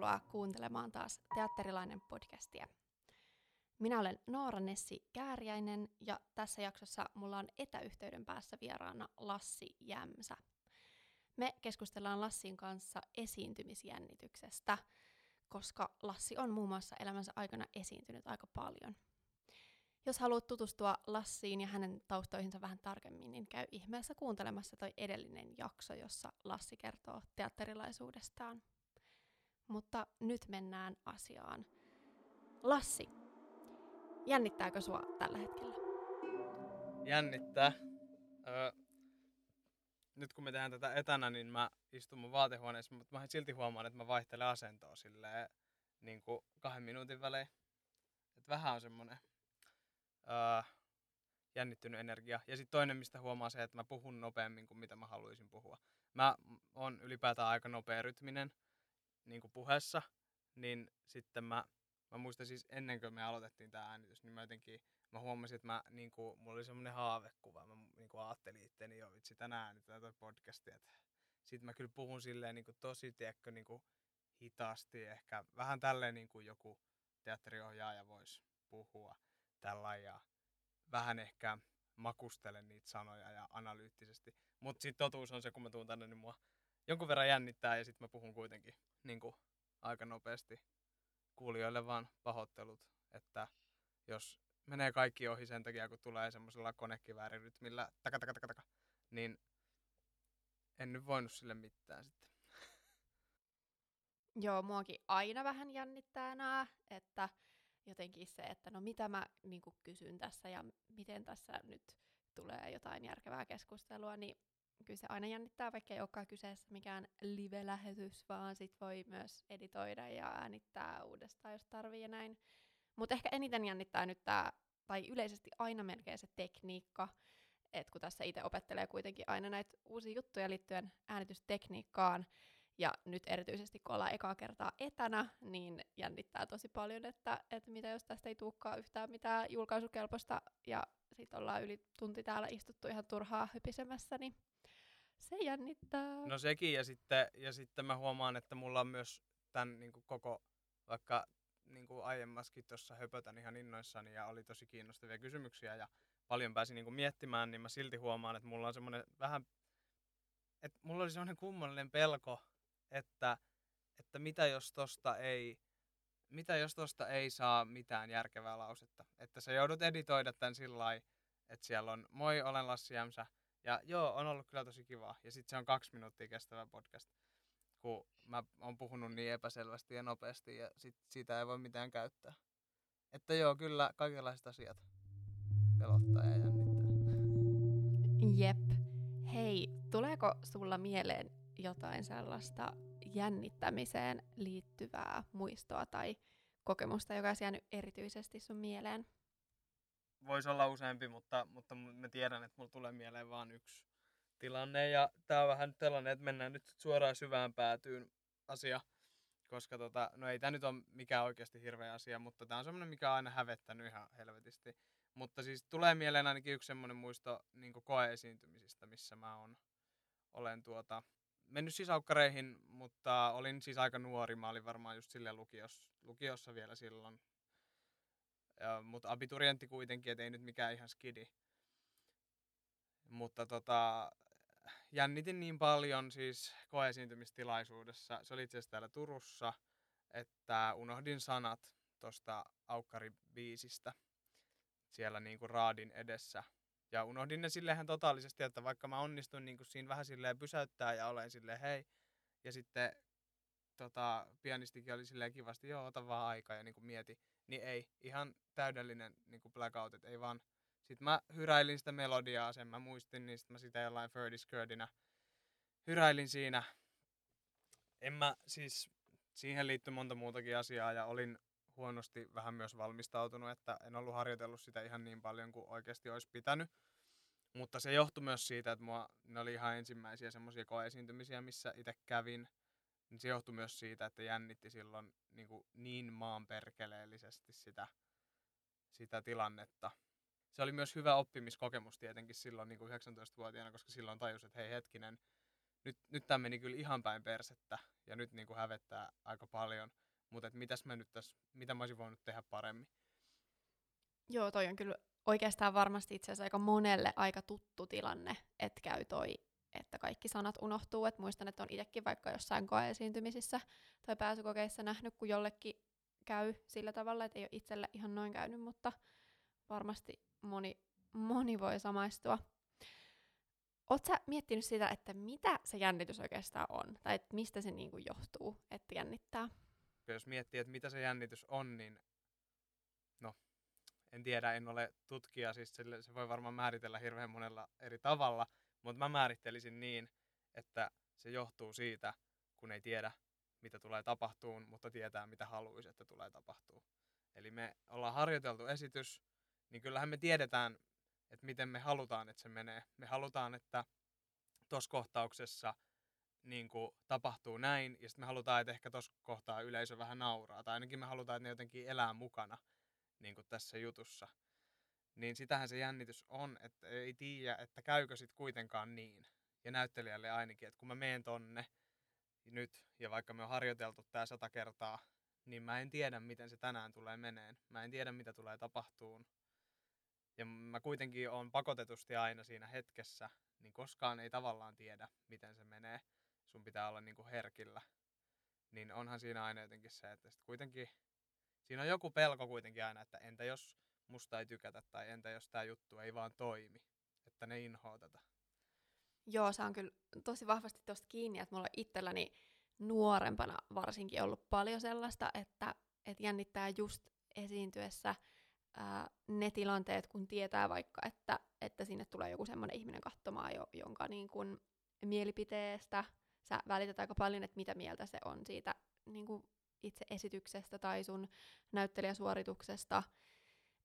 Tervetuloa kuuntelemaan taas Teatterilainen podcastia. Minä olen Noora Nessi Kääriäinen ja tässä jaksossa mulla on etäyhteyden päässä vieraana Lassi Jämsä. Me keskustellaan Lassin kanssa esiintymisjännityksestä, koska Lassi on muun muassa elämänsä aikana esiintynyt aika paljon. Jos haluat tutustua Lassiin ja hänen taustoihinsa vähän tarkemmin, niin käy ihmeessä kuuntelemassa toi edellinen jakso, jossa Lassi kertoo teatterilaisuudestaan. Mutta nyt mennään asiaan. Lassi, jännittääkö sua tällä hetkellä? Jännittää. Öö, nyt kun me tehdään tätä etänä, niin mä istun mun vaatehuoneessa, mutta mä silti huomaan, että mä vaihtelen asentoa silleen niin kuin kahden minuutin välein. Et vähän on semmonen öö, jännittynyt energia. Ja sitten toinen, mistä huomaa se, että mä puhun nopeammin kuin mitä mä haluaisin puhua. Mä oon ylipäätään aika nopea rytminen niin kuin puheessa, niin sitten mä, mä muistan siis ennen kuin me aloitettiin tämä äänitys, niin mä jotenkin, mä huomasin, että mä, niin kuin, mulla oli semmoinen haavekuva, mä niin kuin ajattelin itteni jo, vitsi tänään äänitetään toi podcasti, että sit mä kyllä puhun silleen niin kuin tosi, tiedätkö, niin kuin hitaasti, ehkä vähän tälleen niin kuin joku teatteriohjaaja voisi puhua tällä ja vähän ehkä makustelen niitä sanoja ja analyyttisesti. Mutta sitten totuus on se, kun mä tuun tänne, niin mua jonkun verran jännittää ja sitten mä puhun kuitenkin niin kuin, aika nopeasti. Kuulijoille vaan pahoittelut, että jos menee kaikki ohi sen takia, kun tulee semmoisella konekiväärirytmillä taka, taka, taka, taka, niin en nyt voinut sille mitään sitten. Joo, muakin aina vähän jännittää nää, että jotenkin se, että no mitä mä niin kysyn tässä ja miten tässä nyt tulee jotain järkevää keskustelua, niin kyllä se aina jännittää, vaikka ei olekaan kyseessä mikään live-lähetys, vaan sit voi myös editoida ja äänittää uudestaan, jos tarvii ja näin. Mutta ehkä eniten jännittää nyt tämä, tai yleisesti aina melkein se tekniikka, että kun tässä itse opettelee kuitenkin aina näitä uusia juttuja liittyen äänitystekniikkaan, ja nyt erityisesti kun ollaan ekaa kertaa etänä, niin jännittää tosi paljon, että, että mitä jos tästä ei tulekaan yhtään mitään julkaisukelpoista, ja sitten ollaan yli tunti täällä istuttu ihan turhaa hypisemässä, niin se jännittää. No sekin, ja sitten, ja sitten mä huomaan, että mulla on myös tämän niin kuin koko, vaikka niin kuin aiemmaskin tuossa höpötän ihan innoissani ja oli tosi kiinnostavia kysymyksiä ja paljon pääsin niin kuin miettimään, niin mä silti huomaan, että mulla on semmoinen vähän, että mulla oli semmoinen kummallinen pelko, että, että mitä jos tosta ei, mitä jos tosta ei saa mitään järkevää lausetta. Että sä joudut editoida tän sillä että siellä on moi, olen Lassi Jämsä, ja joo, on ollut kyllä tosi kiva. Ja sitten se on kaksi minuuttia kestävä podcast, kun mä oon puhunut niin epäselvästi ja nopeasti ja sit siitä ei voi mitään käyttää. Että joo, kyllä kaikenlaiset asiat pelottaa ja jännittää. Jep. Hei, tuleeko sulla mieleen jotain sellaista jännittämiseen liittyvää muistoa tai kokemusta, joka on jäänyt erityisesti sun mieleen? Voisi olla useampi, mutta, mutta mä tiedän, että mulla tulee mieleen vain yksi tilanne. Ja tää on vähän nyt tällainen, että mennään nyt suoraan syvään päätyyn asia. Koska tota, no ei tämä nyt ole mikään oikeasti hirveä asia, mutta tämä on semmoinen, mikä on aina hävettänyt ihan helvetisti. Mutta siis tulee mieleen ainakin yksi semmoinen muisto niin koeesiintymisistä, missä mä on, olen tuota, mennyt sisaukkareihin, mutta olin siis aika nuori. Mä olin varmaan just sille lukiossa, lukiossa vielä silloin, mutta abiturientti kuitenkin, et ei nyt mikään ihan skidi. Mutta tota, jännitin niin paljon siis koeesiintymistilaisuudessa, se oli itse asiassa täällä Turussa, että unohdin sanat tuosta Aukkari-biisistä siellä niinku raadin edessä. Ja unohdin ne silleenhän totaalisesti, että vaikka mä onnistuin niinku siinä vähän silleen pysäyttää ja olen silleen hei, ja sitten tota, pianistikin oli silleen kivasti, joo, ota vaan aikaa ja niinku mieti, niin ei, ihan täydellinen niin kuin blackout, että ei vaan. Sitten mä hyräilin sitä melodiaa, sen mä muistin, niin sitten mä sitä jollain Ferdy Skirtinä hyräilin siinä. En mä siis, siihen liittyy monta muutakin asiaa ja olin huonosti vähän myös valmistautunut, että en ollut harjoitellut sitä ihan niin paljon kuin oikeasti olisi pitänyt. Mutta se johtui myös siitä, että mua, ne oli ihan ensimmäisiä semmoisia koeesiintymisiä, missä itse kävin – niin se johtui myös siitä, että jännitti silloin niin, kuin niin maanperkeleellisesti sitä, sitä tilannetta. Se oli myös hyvä oppimiskokemus tietenkin silloin niin kuin 19-vuotiaana, koska silloin tajusin, että hei hetkinen, nyt, nyt tämä meni kyllä ihan päin persettä ja nyt niin kuin hävettää aika paljon. Mutta mitäs mä nyt tässä, mitä mä olisin voinut tehdä paremmin? Joo, toi on kyllä oikeastaan varmasti itse asiassa aika monelle aika tuttu tilanne, että käy toi, että kaikki sanat unohtuu. Et muistan, että on itsekin vaikka jossain koeesiintymisissä tai pääsykokeissa nähnyt, kun jollekin käy sillä tavalla, että ei ole itselle ihan noin käynyt, mutta varmasti moni, moni voi samaistua. Oletko miettinyt sitä, että mitä se jännitys oikeastaan on? Tai että mistä se niinku johtuu, että jännittää? Jos miettii, että mitä se jännitys on, niin no, en tiedä, en ole tutkija, siis se voi varmaan määritellä hirveän monella eri tavalla, mutta mä määrittelisin niin, että se johtuu siitä, kun ei tiedä, mitä tulee tapahtuun, mutta tietää, mitä haluaisi, että tulee tapahtuu. Eli me ollaan harjoiteltu esitys, niin kyllähän me tiedetään, että miten me halutaan, että se menee. Me halutaan, että tuossa kohtauksessa niin kuin, tapahtuu näin, ja sitten me halutaan, että ehkä tuossa kohtaa yleisö vähän nauraa, tai ainakin me halutaan, että ne jotenkin elää mukana niin kuin tässä jutussa. Niin sitähän se jännitys on, että ei tiedä, että käykö sitten kuitenkaan niin. Ja näyttelijälle ainakin, että kun mä menen tonne nyt, ja vaikka me on harjoiteltu tämä sata kertaa, niin mä en tiedä, miten se tänään tulee meneen. Mä en tiedä, mitä tulee tapahtuun. Ja mä kuitenkin on pakotetusti aina siinä hetkessä, niin koskaan ei tavallaan tiedä, miten se menee. Sun pitää olla niin herkillä. Niin onhan siinä aina jotenkin se, että sit kuitenkin siinä on joku pelko kuitenkin aina, että entä jos musta ei tykätä tai entä jos tämä juttu ei vaan toimi, että ne inhoa tätä. Joo, se on kyllä tosi vahvasti tuosta kiinni, että mulla itselläni nuorempana varsinkin ollut paljon sellaista, että, että jännittää just esiintyessä ää, ne tilanteet, kun tietää vaikka, että, että sinne tulee joku semmoinen ihminen katsomaan, jo, jonka niin kun, mielipiteestä sä välität aika paljon, että mitä mieltä se on siitä niin itse esityksestä tai sun näyttelijäsuorituksesta.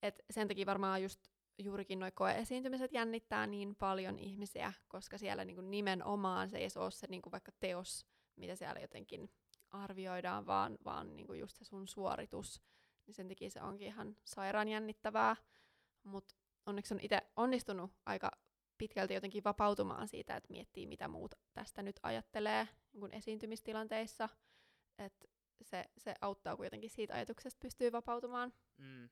Et sen takia varmaan just juurikin noi koeesiintymiset jännittää niin paljon ihmisiä, koska siellä niinku nimenomaan se ei ole se niinku vaikka teos, mitä siellä jotenkin arvioidaan, vaan, vaan niinku just se sun suoritus. Niin sen takia se onkin ihan sairaan jännittävää. Mutta onneksi on itse onnistunut aika pitkälti jotenkin vapautumaan siitä, että miettii, mitä muut tästä nyt ajattelee niin esiintymistilanteissa. Että se, se auttaa, kun jotenkin siitä ajatuksesta pystyy vapautumaan. Mm.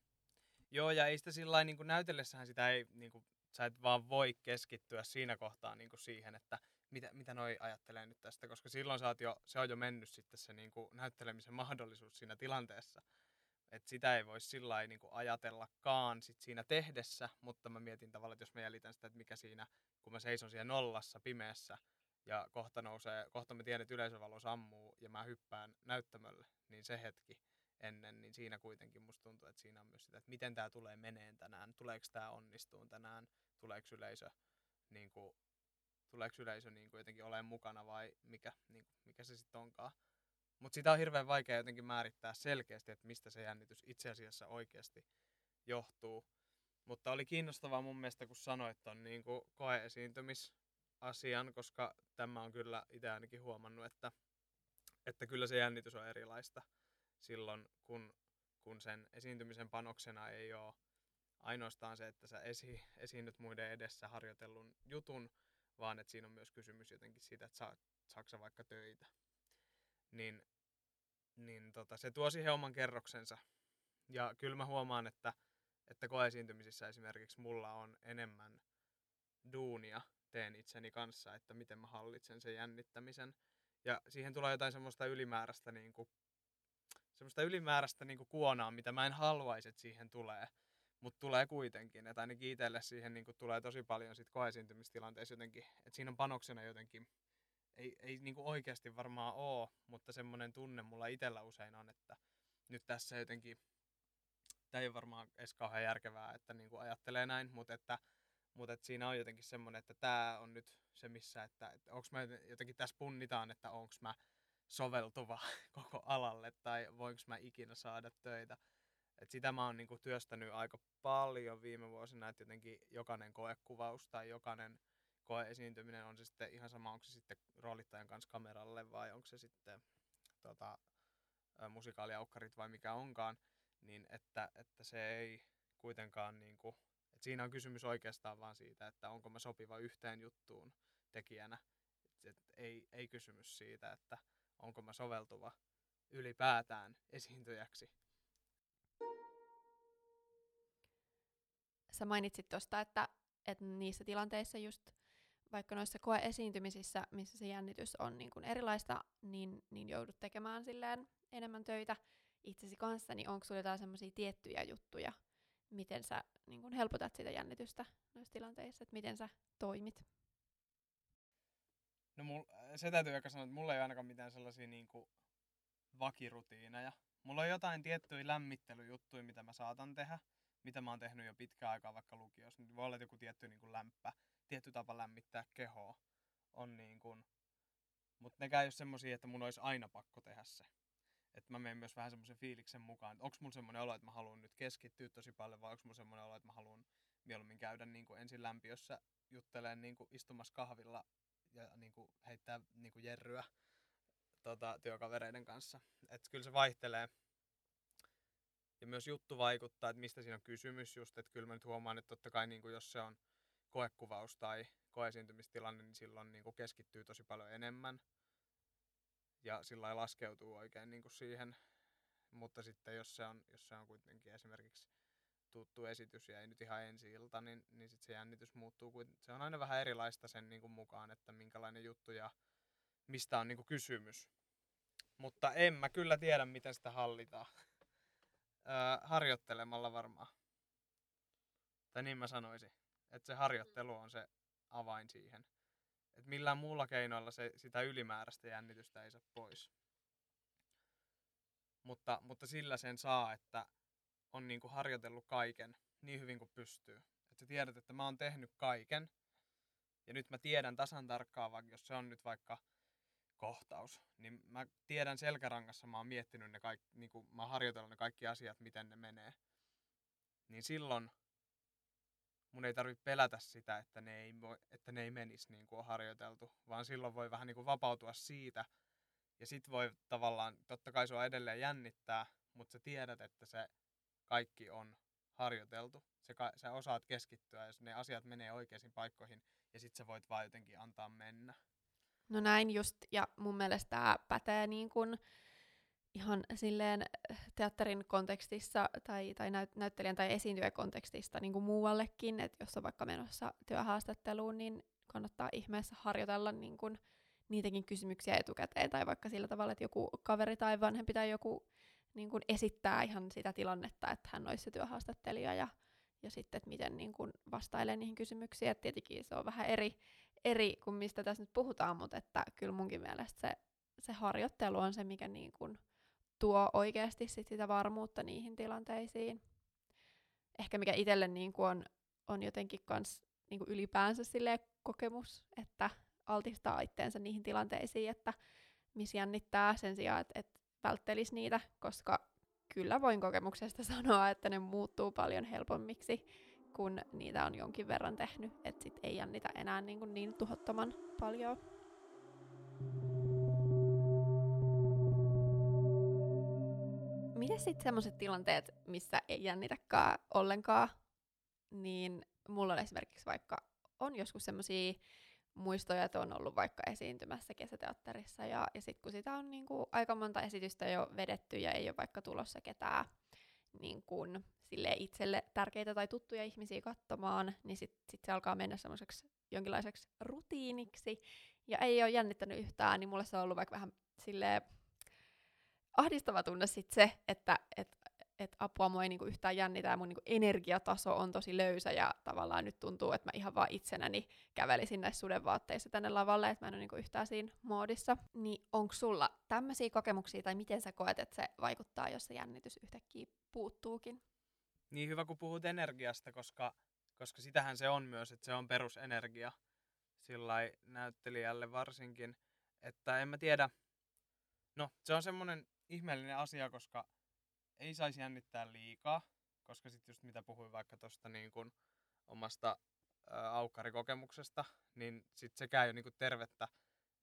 Joo, ja ei sitä sillä niin näytellessähän sitä ei, niin kuin, sä et vaan voi keskittyä siinä kohtaa niin kuin siihen, että mitä, mitä noi ajattelee nyt tästä, koska silloin sä oot jo, se on jo mennyt sitten se niin kuin, näyttelemisen mahdollisuus siinä tilanteessa. Et sitä ei voi sillä niin ajatellakaan sit siinä tehdessä, mutta mä mietin tavallaan, että jos mä jäljitän sitä, että mikä siinä, kun mä seison siellä nollassa pimeässä, ja kohta nousee, kohta mä tiedän, että yleisövalo sammuu ja mä hyppään näyttämölle, niin se hetki ennen, niin siinä kuitenkin musta tuntuu, että siinä on myös sitä, että miten tämä tulee meneen tänään, tuleeko tämä onnistuun tänään, tuleeko yleisö, niin kuin, tuleeko yleisö niin kuin jotenkin olemaan mukana vai mikä, niin kuin, mikä se sitten onkaan. Mutta sitä on hirveän vaikea jotenkin määrittää selkeästi, että mistä se jännitys itse asiassa oikeasti johtuu. Mutta oli kiinnostavaa mun mielestä, kun sanoit ton niin koeesiintymis asian, koska tämä on kyllä itse ainakin huomannut, että, että kyllä se jännitys on erilaista silloin, kun, kun sen esiintymisen panoksena ei ole ainoastaan se, että sä esi, esiinnyt muiden edessä harjoitellun jutun, vaan että siinä on myös kysymys jotenkin siitä, että saa, saako vaikka töitä. Niin, niin tota, se tuo siihen oman kerroksensa. Ja kyllä mä huomaan, että, että koeesiintymisissä esimerkiksi mulla on enemmän duunia teen itseni kanssa, että miten mä hallitsen sen jännittämisen. Ja siihen tulee jotain semmoista ylimääräistä, niin kuin, semmoista ylimääräistä niin kuonaa, mitä mä en haluaisi, että siihen tulee. Mutta tulee kuitenkin, että ainakin itselle siihen niin tulee tosi paljon sit koesiintymistilanteissa jotenkin, että siinä on panoksena jotenkin, ei, ei niin oikeasti varmaan ole, mutta semmoinen tunne mulla itsellä usein on, että nyt tässä jotenkin, tämä ei ole varmaan edes kauhean järkevää, että niin ajattelee näin, mutta että mutta siinä on jotenkin semmoinen, että tämä on nyt se missä, että, että onko mä jotenkin tässä punnitaan, että onko mä soveltuva koko alalle tai voinko mä ikinä saada töitä. Et sitä mä oon niinku työstänyt aika paljon viime vuosina, että jotenkin jokainen koekuvaus tai jokainen koeesiintyminen on se sitten ihan sama, onko se sitten roolittajan kanssa kameralle vai onko se sitten tota, musikaaliaukkarit vai mikä onkaan, niin että, että se ei kuitenkaan niinku siinä on kysymys oikeastaan vaan siitä, että onko mä sopiva yhteen juttuun tekijänä. et ei, ei kysymys siitä, että onko mä soveltuva ylipäätään esiintyjäksi. Sä mainitsit tuosta, että, että niissä tilanteissa just vaikka noissa koeesiintymisissä, missä se jännitys on niin kuin erilaista, niin, niin joudut tekemään silleen enemmän töitä itsesi kanssa, niin onko sulla jotain semmoisia tiettyjä juttuja, miten sä niin kuin helpotat sitä jännitystä noissa tilanteissa, että miten sä toimit? No mul, se täytyy aika sanoa, että mulla ei ole ainakaan mitään sellaisia niin kuin vakirutiineja. Mulla on jotain tiettyjä lämmittelyjuttuja, mitä mä saatan tehdä, mitä mä oon tehnyt jo pitkään aikaa vaikka lukiossa. Voi olla joku tietty niin kuin lämpä, tietty tapa lämmittää kehoa. On niin kuin, mutta nekään ei ole semmosia, että mun olisi aina pakko tehdä se. Että mä menen myös vähän semmoisen fiiliksen mukaan, että onko mulla semmoinen olo, että mä haluan nyt keskittyä tosi paljon, vai onko mulla semmoinen olo, että mä haluan mieluummin käydä niin kuin ensin lämpiössä jutteleen niin kuin istumassa kahvilla ja niin kuin heittää niin kuin jerryä tota, työkavereiden kanssa. Että kyllä se vaihtelee. Ja myös juttu vaikuttaa, että mistä siinä on kysymys just, että kyllä mä nyt huomaan, että totta kai niin kuin jos se on koekuvaus tai koesiintymistilanne, niin silloin niin kuin keskittyy tosi paljon enemmän. Ja sillä laskeutuu oikein niin kuin siihen. Mutta sitten jos se on, jos se on kuitenkin esimerkiksi tuttu esitys ja ei nyt ihan ensi ilta, niin, niin sitten se jännitys muuttuu. Se on aina vähän erilaista sen niin kuin mukaan, että minkälainen juttu ja mistä on niin kuin kysymys. Mutta en mä kyllä tiedä, miten sitä hallitaan. Harjoittelemalla varmaan. Tai niin mä sanoisin. Että se harjoittelu on se avain siihen. Että millään muulla keinoilla se, sitä ylimääräistä jännitystä ei saa pois. Mutta, mutta sillä sen saa, että on niinku harjoitellut kaiken niin hyvin kuin pystyy. Että sä tiedät, että mä oon tehnyt kaiken. Ja nyt mä tiedän tasan tarkkaan, vaikka jos se on nyt vaikka kohtaus, niin mä tiedän selkärangassa, mä oon miettinyt ne kaikki, niin kuin mä oon harjoitellut ne kaikki asiat, miten ne menee. Niin silloin mun ei tarvitse pelätä sitä, että ne ei, että ne ei menisi niin kuin on harjoiteltu, vaan silloin voi vähän niin kuin vapautua siitä. Ja sit voi tavallaan, totta kai sua edelleen jännittää, mutta sä tiedät, että se kaikki on harjoiteltu. Se, sä osaat keskittyä, jos ne asiat menee oikeisiin paikkoihin, ja sit sä voit vaan jotenkin antaa mennä. No näin just, ja mun mielestä tämä pätee niin kuin ihan silleen teatterin kontekstissa tai, tai näyt, näyttelijän tai esiintyjän kontekstista niin kuin muuallekin, että jos on vaikka menossa työhaastatteluun, niin kannattaa ihmeessä harjoitella niin kuin niitäkin kysymyksiä etukäteen, tai vaikka sillä tavalla, että joku kaveri tai vanhempi tai joku niin kuin esittää ihan sitä tilannetta, että hän olisi se työhaastattelija, ja, ja sitten, että miten niin kuin vastailee niihin kysymyksiin, että tietenkin se on vähän eri, eri kuin mistä tässä nyt puhutaan, mutta että kyllä munkin mielestä se, se harjoittelu on se, mikä niin kuin tuo oikeasti sit sitä varmuutta niihin tilanteisiin. Ehkä mikä itselle niin kuin on, on jotenkin kans niin kuin ylipäänsä kokemus, että altistaa itteensä niihin tilanteisiin, että missä jännittää sen sijaan, että, että välttelisi niitä, koska kyllä voin kokemuksesta sanoa, että ne muuttuu paljon helpommiksi, kun niitä on jonkin verran tehnyt, että sit ei jännitä enää niin, kuin niin tuhottoman paljon. Miten sitten sellaiset tilanteet, missä ei jännitäkään ollenkaan, niin mulla on esimerkiksi vaikka, on joskus semmoisia muistoja, että on ollut vaikka esiintymässä kesäteatterissa ja, ja sitten kun sitä on niin kuin, aika monta esitystä jo vedetty ja ei ole vaikka tulossa ketään niin kuin, sille itselle tärkeitä tai tuttuja ihmisiä katsomaan, niin sitten sit se alkaa mennä semmoiseksi jonkinlaiseksi rutiiniksi. Ja ei ole jännittänyt yhtään, niin mulle se on ollut vaikka vähän silleen ahdistava tunne sit se, että et, et apua mua ei niinku yhtään jännitä ja mun niinku energiataso on tosi löysä ja tavallaan nyt tuntuu, että mä ihan vaan itsenäni kävelisin näissä sudenvaatteissa tänne lavalle, että mä en ole niinku yhtään siinä moodissa. Niin onko sulla tämmöisiä kokemuksia tai miten sä koet, että se vaikuttaa, jos se jännitys yhtäkkiä puuttuukin? Niin hyvä, kun puhut energiasta, koska, koska sitähän se on myös, että se on perusenergia sillä näyttelijälle varsinkin. Että en mä tiedä, no se on semmoinen ihmeellinen asia, koska ei saisi jännittää liikaa, koska sitten just mitä puhuin vaikka tuosta niin kun omasta ä, aukkarikokemuksesta, niin sitten se käy niin tervettä,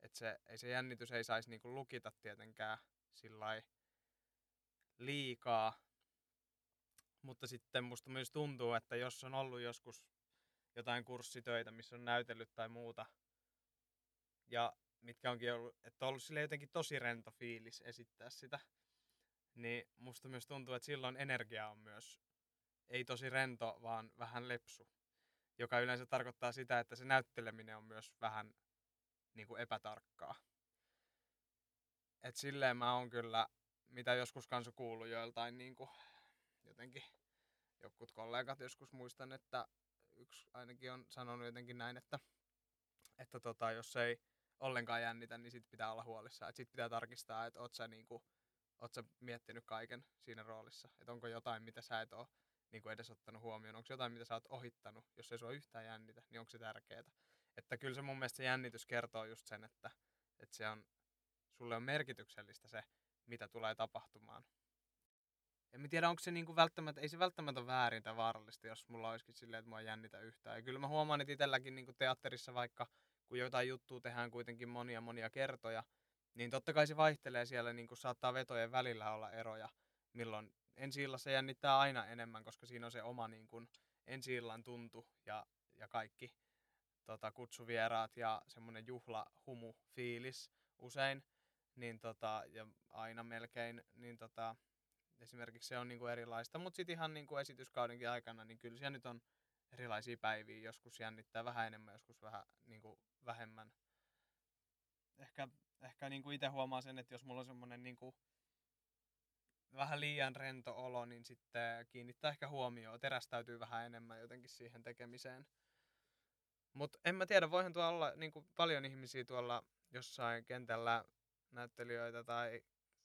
että se, ei se jännitys ei saisi niin lukita tietenkään sillä liikaa, mutta sitten musta myös tuntuu, että jos on ollut joskus jotain kurssitöitä, missä on näytellyt tai muuta, ja mitkä onkin ollut, että on ollut sille jotenkin tosi rento fiilis esittää sitä, niin musta myös tuntuu, että silloin energia on myös ei tosi rento, vaan vähän lepsu, joka yleensä tarkoittaa sitä, että se näytteleminen on myös vähän niin kuin epätarkkaa. Et silleen mä oon kyllä, mitä joskus kanssa kuullut joiltain niin kuin, jotenkin jokut kollegat joskus muistan, että yksi ainakin on sanonut jotenkin näin, että, että tota, jos ei ollenkaan jännitä, niin sit pitää olla huolissaan. Et sit pitää tarkistaa, että oot sä, niinku, oot sä miettinyt kaiken siinä roolissa. Että onko jotain, mitä sä et ole niinku edes ottanut huomioon. Onko jotain, mitä sä oot ohittanut. Jos ei sua yhtään jännitä, niin onko se tärkeää. Että kyllä se mun mielestä se jännitys kertoo just sen, että, että se on, sulle on merkityksellistä se, mitä tulee tapahtumaan. En tiedä, onko se niinku välttämättä, ei se välttämättä väärin tai vaarallista, jos mulla olisikin silleen, että mua jännitä yhtään. Ja kyllä mä huomaan, että itselläkin niinku teatterissa vaikka, kun jotain juttua tehdään kuitenkin monia monia kertoja, niin totta kai se vaihtelee siellä, niin saattaa vetojen välillä olla eroja, milloin ensi illassa jännittää aina enemmän, koska siinä on se oma niin kuin, ensi illan tuntu ja, ja kaikki tota, kutsuvieraat ja semmoinen juhlahumu fiilis usein, niin tota, ja aina melkein, niin tota, esimerkiksi se on niin kuin erilaista, mutta sitten ihan niin kuin esityskaudenkin aikana, niin kyllä siellä nyt on erilaisia päiviä, joskus jännittää vähän enemmän, joskus vähän niin kuin vähemmän. Ehkä, ehkä niin kuin itse huomaa sen, että jos mulla on semmoinen niin kuin vähän liian rento olo, niin sitten kiinnittää ehkä huomioon, terästäytyy vähän enemmän jotenkin siihen tekemiseen. Mutta en mä tiedä, voihan tuolla olla niin kuin paljon ihmisiä tuolla jossain kentällä näyttelijöitä tai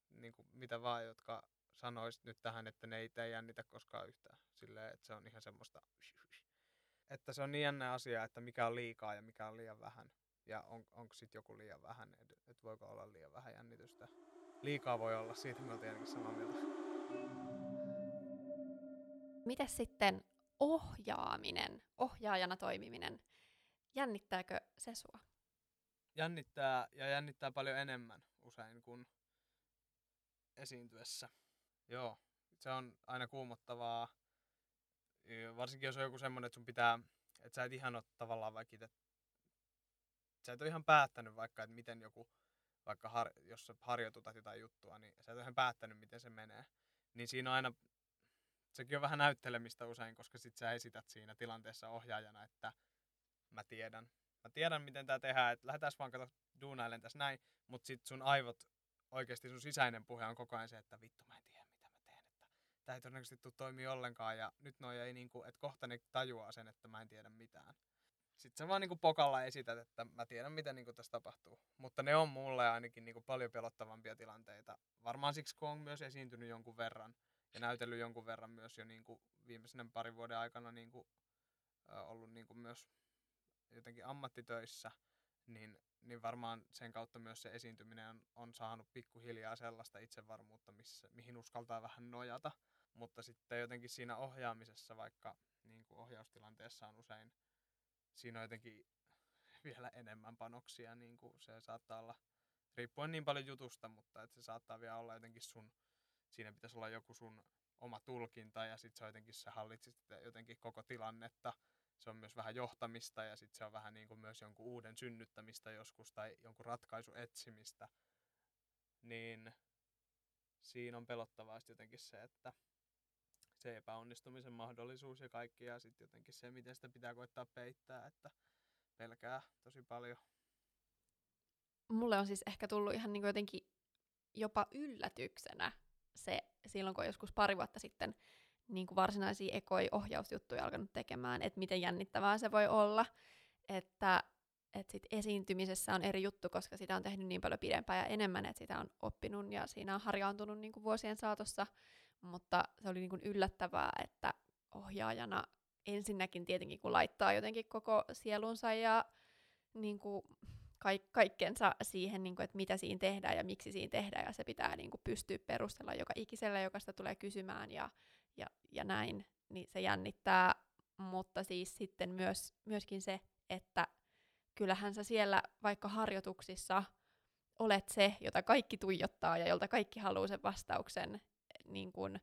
niin kuin mitä vaan, jotka sanoisit nyt tähän, että ne ei tee jännitä koskaan yhtään. Silleen, että se on ihan semmoista, että se on niin jännä asia, että mikä on liikaa ja mikä on liian vähän. Ja on, onko sitten joku liian vähän, että et voiko olla liian vähän jännitystä. Liikaa voi olla, siitä me oltiin ainakin samaa mieltä. Mites sitten ohjaaminen, ohjaajana toimiminen, jännittääkö se sua? Jännittää ja jännittää paljon enemmän usein kuin esiintyessä. Joo, se on aina kuumottavaa. Varsinkin jos on joku semmoinen, että sun pitää, että sä et ihan ole tavallaan vaikka itse, sä et ole ihan päättänyt vaikka, että miten joku, vaikka har, jos sä harjoitutat jotain juttua, niin sä et ole ihan päättänyt, miten se menee. Niin siinä aina, sekin on vähän näyttelemistä usein, koska sit sä esität siinä tilanteessa ohjaajana, että mä tiedän, mä tiedän miten tää tehdään, että lähdetään vaan kato duunailen tässä näin, mutta sit sun aivot, oikeasti sun sisäinen puhe on koko ajan se, että vittu mä en tiedä tämä ei todennäköisesti tule toimia ollenkaan ja nyt noi ei niinku, että kohta ne tajuaa sen, että mä en tiedä mitään. Sitten sä vaan niinku pokalla esität, että mä tiedän mitä niinku tässä tapahtuu. Mutta ne on mulle ainakin niinku paljon pelottavampia tilanteita. Varmaan siksi kun on myös esiintynyt jonkun verran ja näytellyt jonkun verran myös jo niinku viimeisen parin vuoden aikana niinku, ö, ollut niinku myös jotenkin ammattitöissä, niin, niin varmaan sen kautta myös se esiintyminen on, on saanut pikkuhiljaa sellaista itsevarmuutta, missä, mihin uskaltaa vähän nojata. Mutta sitten jotenkin siinä ohjaamisessa, vaikka niin kuin ohjaustilanteessa on usein, siinä on jotenkin vielä enemmän panoksia, niin kuin se saattaa olla, riippuen niin paljon jutusta, mutta että se saattaa vielä olla jotenkin sun, siinä pitäisi olla joku sun oma tulkinta ja sitten se jotenkin, se hallitsit jotenkin koko tilannetta. Se on myös vähän johtamista ja sitten se on vähän niin kuin myös jonkun uuden synnyttämistä joskus tai jonkun ratkaisu etsimistä. Niin siinä on pelottavaa jotenkin se, että se epäonnistumisen mahdollisuus ja kaikki ja sitten jotenkin se, miten sitä pitää koittaa peittää, että pelkää tosi paljon. Mulle on siis ehkä tullut ihan niin jotenkin jopa yllätyksenä se, silloin kun joskus pari vuotta sitten niin kuin varsinaisia ekoi-ohjausjuttuja alkanut tekemään, että miten jännittävää se voi olla, että että sit esiintymisessä on eri juttu, koska sitä on tehnyt niin paljon pidempään ja enemmän, että sitä on oppinut ja siinä on harjaantunut niin kuin vuosien saatossa mutta se oli niin kuin yllättävää, että ohjaajana ensinnäkin tietenkin kun laittaa jotenkin koko sielunsa ja niin kuin kaik- kaikkensa siihen, niin kuin, että mitä siinä tehdään ja miksi siinä tehdään, ja se pitää niin kuin, pystyä perustella joka ikiselle, joka sitä tulee kysymään ja, ja, ja näin, niin se jännittää, mutta siis sitten myös, myöskin se, että kyllähän sä siellä vaikka harjoituksissa olet se, jota kaikki tuijottaa ja jolta kaikki haluaa sen vastauksen, niin kun,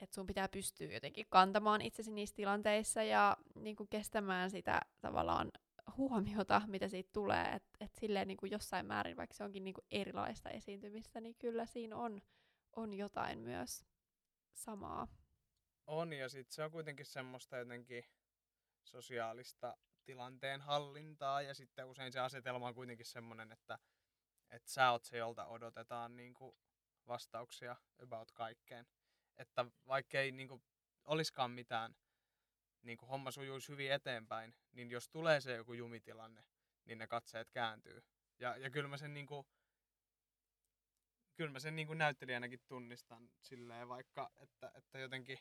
että sun pitää pystyä jotenkin kantamaan itsesi niissä tilanteissa ja niin kun kestämään sitä tavallaan huomiota, mitä siitä tulee, että et silleen niin kuin jossain määrin, vaikka se onkin niin kuin erilaista esiintymistä, niin kyllä siinä on, on jotain myös samaa. On, ja sitten se on kuitenkin semmoista jotenkin sosiaalista tilanteen hallintaa, ja sitten usein se asetelma on kuitenkin semmoinen, että, että sä oot se, jolta odotetaan niin kuin vastauksia about kaikkeen. Että vaikka ei niin kuin, olisikaan mitään, niin kuin homma sujuisi hyvin eteenpäin, niin jos tulee se joku jumitilanne, niin ne katseet kääntyy. Ja, ja kyllä mä sen, niin kuin, kyllä mä sen niin kuin näyttelijänäkin tunnistan silleen vaikka, että, että jotenkin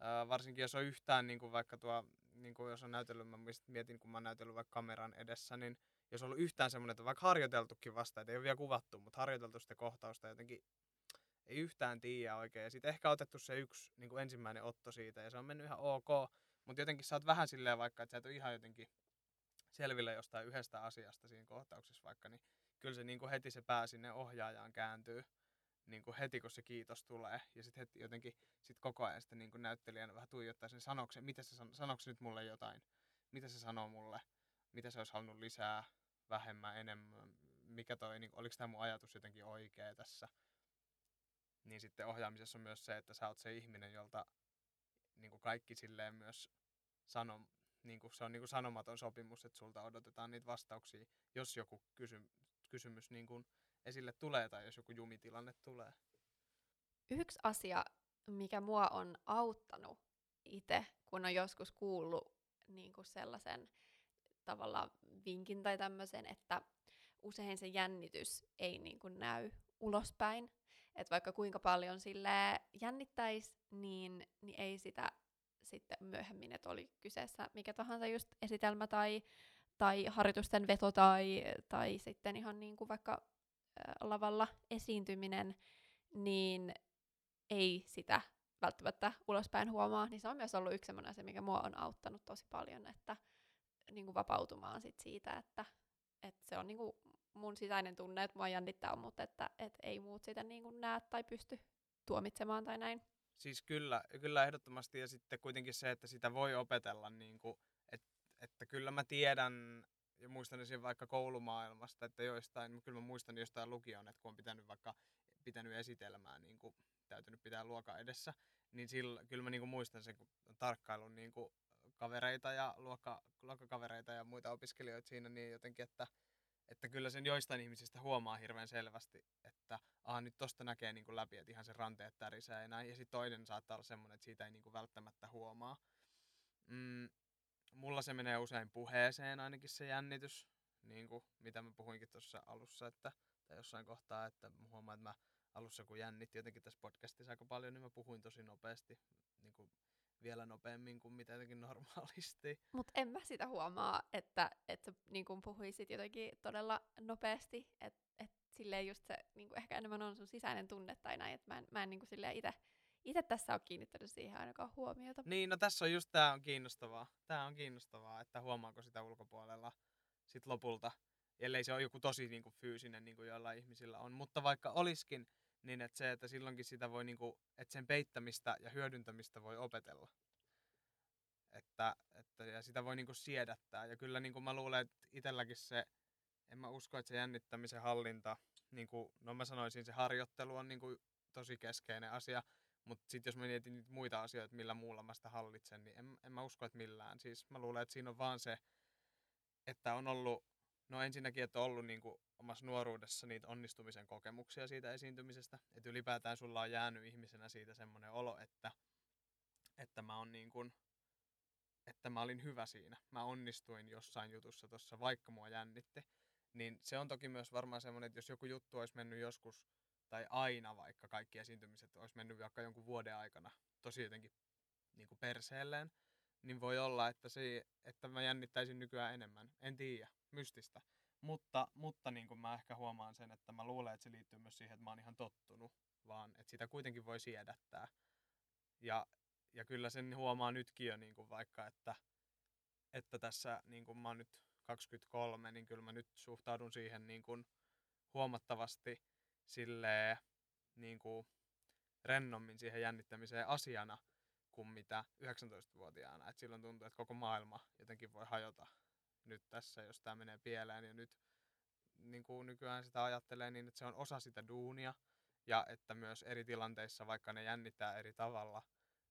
ää, varsinkin jos on yhtään niin kuin vaikka tuo, niin kuin jos on näytellyt, mä mietin kun mä oon näytellyt vaikka kameran edessä, niin jos on ollut yhtään semmoinen, että vaikka harjoiteltukin vasta, että ei ole vielä kuvattu, mutta harjoiteltu sitä kohtausta jotenkin ei yhtään tiedä oikein. Ja sitten ehkä otettu se yksi niin kuin ensimmäinen otto siitä ja se on mennyt ihan ok, mutta jotenkin sä oot vähän silleen vaikka, että sä et ole ihan jotenkin selville jostain yhdestä asiasta siinä kohtauksessa vaikka, niin kyllä se niin kuin heti se pää sinne ohjaajaan kääntyy niin kuin heti, kun se kiitos tulee. Ja sitten heti jotenkin sit koko ajan sitten niin kuin näyttelijänä vähän tuijottaa sen sanoksen, mitä se san- sanoksi nyt mulle jotain, mitä se sanoo mulle, mitä se olisi halunnut lisää, vähemmän, enemmän, mikä toi, niin, oliko tämä mun ajatus jotenkin oikea tässä. Niin sitten ohjaamisessa on myös se, että sä oot se ihminen, jolta niin kuin kaikki silleen myös sano, niin kuin se on niin kuin sanomaton sopimus, että sulta odotetaan niitä vastauksia, jos joku kysy, kysymys niin kuin esille tulee tai jos joku jumitilanne tulee. Yksi asia, mikä mua on auttanut itse, kun on joskus kuullut niin kuin sellaisen tavalla vinkin tai tämmöisen, että usein se jännitys ei niin kuin näy ulospäin. Että vaikka kuinka paljon sille jännittäisi, niin, niin ei sitä sitten myöhemmin, että oli kyseessä mikä tahansa just esitelmä tai, tai harjoitusten veto tai, tai sitten ihan niin kuin vaikka lavalla esiintyminen, niin ei sitä välttämättä ulospäin huomaa, niin se on myös ollut yksi sellainen asia, mikä mua on auttanut tosi paljon, että niin kuin vapautumaan sit siitä, että, että se on niin kuin mun sisäinen tunne, että mua jännittää, mutta että, että ei muut sitä niin kuin näe tai pysty tuomitsemaan tai näin. Siis kyllä, kyllä ehdottomasti ja sitten kuitenkin se, että sitä voi opetella, niin kuin, että, että kyllä mä tiedän ja muistan esim. vaikka koulumaailmasta, että joistain, kyllä mä muistan jostain lukion, että kun on pitänyt vaikka pitänyt esitelmää, niin kuin täytynyt pitää luokan edessä, niin sillä, kyllä mä niin kuin muistan sen, kun tarkkailun niin kuin kavereita ja luokka, luokkakavereita ja muita opiskelijoita siinä, niin jotenkin, että, että kyllä sen joistain ihmisistä huomaa hirveän selvästi, että aha, nyt tosta näkee niin kuin läpi, että ihan se ranteet tärisee ja näin. Ja sitten toinen saattaa olla semmoinen, että siitä ei niin kuin välttämättä huomaa. Mm, mulla se menee usein puheeseen ainakin se jännitys, niin kuin mitä mä puhuinkin tuossa alussa, että, tai jossain kohtaa, että huomaan, että mä alussa kun jännitti jotenkin tässä podcastissa aika paljon, niin mä puhuin tosi nopeasti, niin kuin vielä nopeammin kuin mitä jotenkin normaalisti. Mutta en mä sitä huomaa, että, että niin kuin puhuisit jotenkin todella nopeasti, että et silleen just se niin kuin ehkä enemmän on sun sisäinen tunne tai näin, että mä en, mä en niin kuin silleen itse itse tässä on kiinnittänyt siihen ainakaan huomiota. Niin, no tässä on just tämä on kiinnostavaa. Tämä on kiinnostavaa, että huomaako sitä ulkopuolella sit lopulta, ellei se ole joku tosi niin kuin, fyysinen, niin kuin joillain ihmisillä on. Mutta vaikka olisikin, niin että se, että silloinkin sitä voi, niin kuin, että sen peittämistä ja hyödyntämistä voi opetella. Että, että ja sitä voi niin kuin, siedättää. Ja kyllä niin kuin mä luulen, että itselläkin se, en mä usko, että se jännittämisen hallinta, niin kuin, no mä sanoisin, se harjoittelu on niin kuin, tosi keskeinen asia. Mutta sitten jos mä mietin niitä muita asioita, millä muulla mä sitä hallitsen, niin en, en mä usko, että millään. Siis mä luulen, että siinä on vaan se, että on ollut, no ensinnäkin, että on ollut niin kuin omassa nuoruudessa niitä onnistumisen kokemuksia siitä esiintymisestä. Että ylipäätään sulla on jäänyt ihmisenä siitä semmoinen olo, että, että mä oon niin kuin, että mä olin hyvä siinä. Mä onnistuin jossain jutussa tuossa, vaikka mua jännitti. Niin se on toki myös varmaan semmoinen, että jos joku juttu olisi mennyt joskus tai aina vaikka kaikki esiintymiset olisi mennyt vaikka jonkun vuoden aikana tosi jotenkin niin kuin perseelleen, niin voi olla, että, se, että mä jännittäisin nykyään enemmän. En tiedä, mystistä. Mutta, mutta niin kuin mä ehkä huomaan sen, että mä luulen, että se liittyy myös siihen, että mä oon ihan tottunut, vaan että sitä kuitenkin voi siedättää. Ja, ja kyllä sen huomaa nytkin jo niin kuin vaikka, että, että tässä niin kuin mä oon nyt 23, niin kyllä mä nyt suhtaudun siihen niin kuin huomattavasti silleen, niin kuin rennommin siihen jännittämiseen asiana kuin mitä 19-vuotiaana. Et silloin tuntuu, että koko maailma jotenkin voi hajota nyt tässä, jos tämä menee pieleen. Ja nyt niin kuin nykyään sitä ajattelee niin, että se on osa sitä duunia ja että myös eri tilanteissa, vaikka ne jännittää eri tavalla,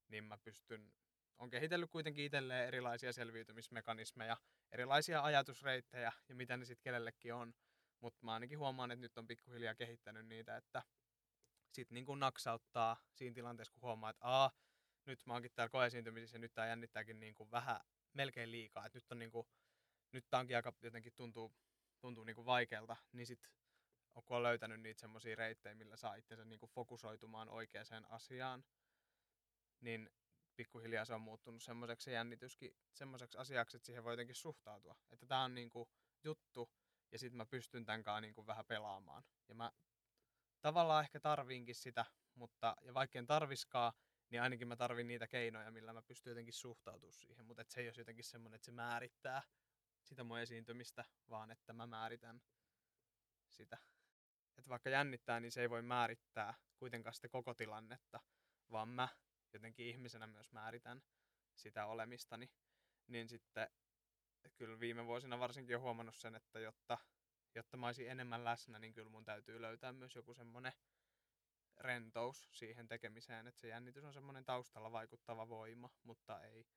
niin mä pystyn, on kehitellyt kuitenkin itselleen erilaisia selviytymismekanismeja, erilaisia ajatusreittejä ja mitä ne sitten kenellekin on. Mutta mä ainakin huomaan, että nyt on pikkuhiljaa kehittänyt niitä, että sitten niin kuin naksauttaa siinä tilanteessa, kun huomaa, että aa, nyt mä oonkin täällä koeesiintymisissä ja nyt tää jännittääkin niin kuin vähän melkein liikaa. Et nyt on niin kuin, nyt tää onkin aika jotenkin tuntuu, tuntuu niin kuin vaikealta, niin sit kun on löytänyt niitä semmoisia reittejä, millä saa itsensä niin kuin fokusoitumaan oikeaan asiaan, niin pikkuhiljaa se on muuttunut semmoiseksi se jännityskin semmoiseksi asiaksi, että siihen voi jotenkin suhtautua. Että tämä on niin kuin juttu, ja sitten mä pystyn tämän niin vähän pelaamaan. Ja mä tavallaan ehkä tarviinkin sitä, mutta ja vaikka en tarviskaa, niin ainakin mä tarvin niitä keinoja, millä mä pystyn jotenkin suhtautumaan siihen. Mutta se ei ole jotenkin semmoinen, että se määrittää sitä mun esiintymistä, vaan että mä määritän sitä. Että vaikka jännittää, niin se ei voi määrittää kuitenkaan sitä koko tilannetta, vaan mä jotenkin ihmisenä myös määritän sitä olemistani. Niin sitten kyllä viime vuosina varsinkin on huomannut sen, että jotta, jotta mä olisin enemmän läsnä, niin kyllä mun täytyy löytää myös joku semmoinen rentous siihen tekemiseen, että se jännitys on semmoinen taustalla vaikuttava voima, mutta ei,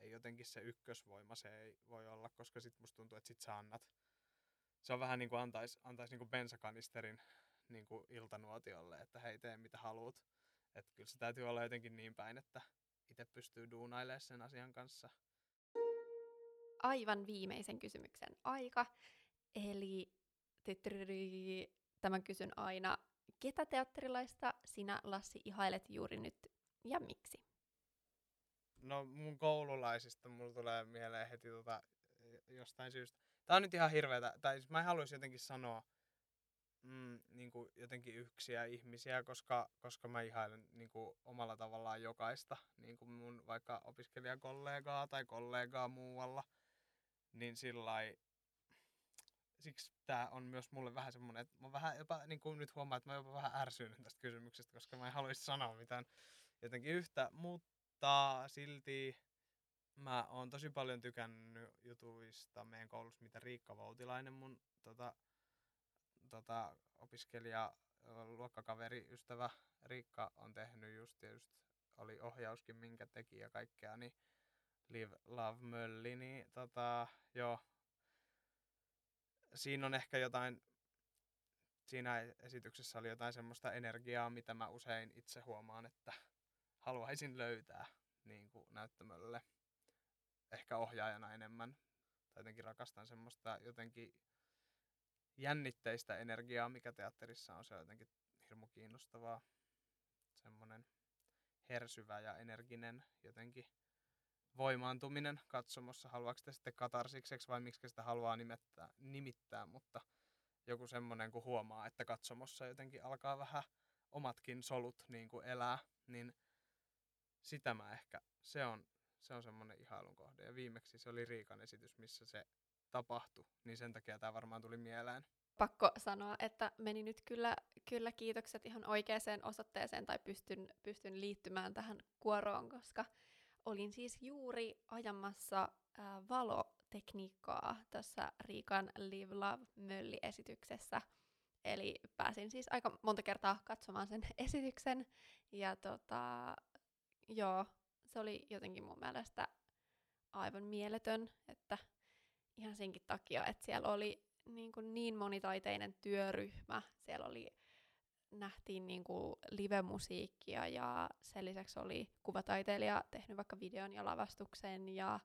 ei jotenkin se ykkösvoima, se ei voi olla, koska sit musta tuntuu, että sit sä annat, se on vähän niin kuin antaisi antais niin kuin bensakanisterin niin kuin iltanuotiolle, että hei tee mitä haluat. Että kyllä se täytyy olla jotenkin niin päin, että itse pystyy duunailemaan sen asian kanssa. Aivan viimeisen kysymyksen aika. Eli tämän kysyn aina Ketä teatterilaista sinä, Lassi, ihailet juuri nyt ja miksi? No mun koululaisista mulla tulee mieleen heti tota, jostain syystä. Tää on nyt ihan hirveetä, tai siis mä en haluaisi jotenkin sanoa mm, niin kuin jotenkin yksiä ihmisiä, koska, koska mä ihailen niin kuin omalla tavallaan jokaista, niin kuin mun vaikka opiskelijakollegaa tai kollegaa muualla, niin sillä siksi tämä on myös mulle vähän semmoinen, että mä vähän jopa, niin kuin nyt huomaan, että mä jopa vähän ärsynyt tästä kysymyksestä, koska mä en haluaisi sanoa mitään jotenkin yhtä, mutta silti mä oon tosi paljon tykännyt jutuista meidän koulussa, mitä Riikka Voutilainen, mun tota, tota, opiskelija, luokkakaveri, ystävä Riikka on tehnyt just, just oli ohjauskin, minkä teki ja kaikkea, niin Live Love Mölli, niin tota, joo, siinä on ehkä jotain, siinä esityksessä oli jotain semmoista energiaa, mitä mä usein itse huomaan, että haluaisin löytää niin kuin näyttämölle. Ehkä ohjaajana enemmän. Tai jotenkin rakastan semmoista jotenkin jännitteistä energiaa, mikä teatterissa on. Se on jotenkin hirmu kiinnostavaa. Semmoinen hersyvä ja energinen jotenkin voimaantuminen katsomossa. Haluaako sitä sitten katarsikseksi vai miksi sitä haluaa nimettää, nimittää, mutta joku semmoinen, kun huomaa, että katsomossa jotenkin alkaa vähän omatkin solut niin kuin elää, niin sitä mä ehkä, se on, se on semmoinen ihailun kohde. Ja viimeksi se oli Riikan esitys, missä se tapahtui, niin sen takia tämä varmaan tuli mieleen. Pakko sanoa, että meni nyt kyllä, kyllä kiitokset ihan oikeaan osoitteeseen tai pystyn, pystyn liittymään tähän kuoroon, koska olin siis juuri ajamassa äh, valotekniikkaa tässä Riikan Live Love Mölli-esityksessä. Eli pääsin siis aika monta kertaa katsomaan sen esityksen. Ja tota, joo, se oli jotenkin mun mielestä aivan mieletön, että ihan senkin takia, että siellä oli niin, kuin niin monitaiteinen työryhmä. Siellä oli nähtiin niinku live-musiikkia ja sen lisäksi oli kuvataiteilija tehnyt vaikka videon ja lavastuksen ja,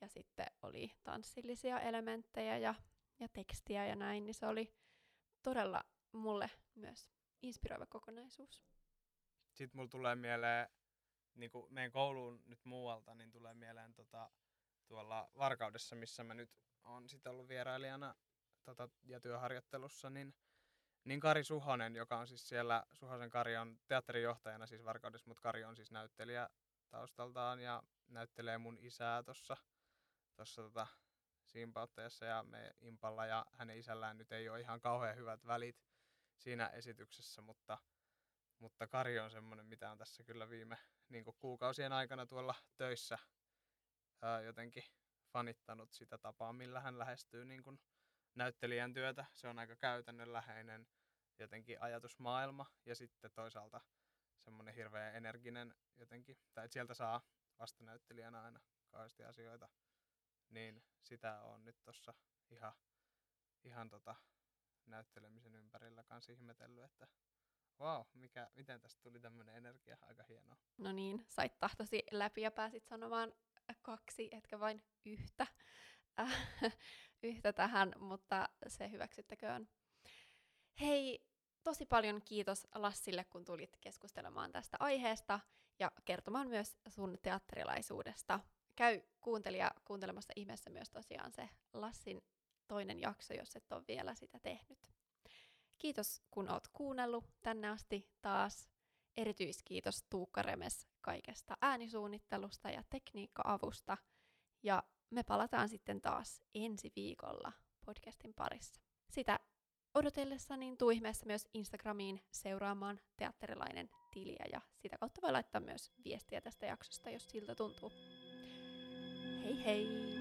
ja sitten oli tanssillisia elementtejä ja, ja tekstiä ja näin, niin se oli todella mulle myös inspiroiva kokonaisuus. Sitten mulla tulee mieleen, niin kuin meidän kouluun nyt muualta, niin tulee mieleen tota, tuolla Varkaudessa, missä mä nyt on sitten ollut vierailijana tota, ja työharjoittelussa, niin niin Kari Suhonen, joka on siis siellä, Suhosen Kari on teatterijohtajana siis Varkaudessa, mutta Kari on siis näyttelijä taustaltaan ja näyttelee mun isää tuossa tossa tota, Simpauttajassa ja me Impalla ja hänen isällään nyt ei ole ihan kauhean hyvät välit siinä esityksessä, mutta Mutta Kari on semmoinen, mitä on tässä kyllä viime niin kuukausien aikana tuolla töissä ää, jotenkin fanittanut sitä tapaa, millä hän lähestyy niin kuin näyttelijän työtä. Se on aika käytännönläheinen jotenkin ajatusmaailma ja sitten toisaalta semmoinen hirveän energinen jotenkin, tai että sieltä saa vastanäyttelijänä aina kauheasti asioita, niin sitä on nyt tuossa ihan, ihan tota näyttelemisen ympärillä kanssa ihmetellyt, että Wow, mikä, miten tästä tuli tämmöinen energia, aika hienoa. No niin, sait tahtosi läpi ja pääsit sanomaan kaksi, etkä vain yhtä, äh, yhtä tähän, mutta se hyväksyttäköön. Hei, tosi paljon kiitos Lassille, kun tulit keskustelemaan tästä aiheesta ja kertomaan myös sun teatterilaisuudesta. Käy kuuntelija kuuntelemassa ihmeessä myös tosiaan se Lassin toinen jakso, jos et ole vielä sitä tehnyt. Kiitos, kun oot kuunnellut tänne asti taas. Erityiskiitos Tuukka Remes kaikesta äänisuunnittelusta ja tekniikka-avusta. Ja me palataan sitten taas ensi viikolla podcastin parissa. Sitä odotellessa niin tuu ihmeessä myös Instagramiin seuraamaan teatterilainen tiliä ja sitä kautta voi laittaa myös viestiä tästä jaksosta, jos siltä tuntuu. Hei hei!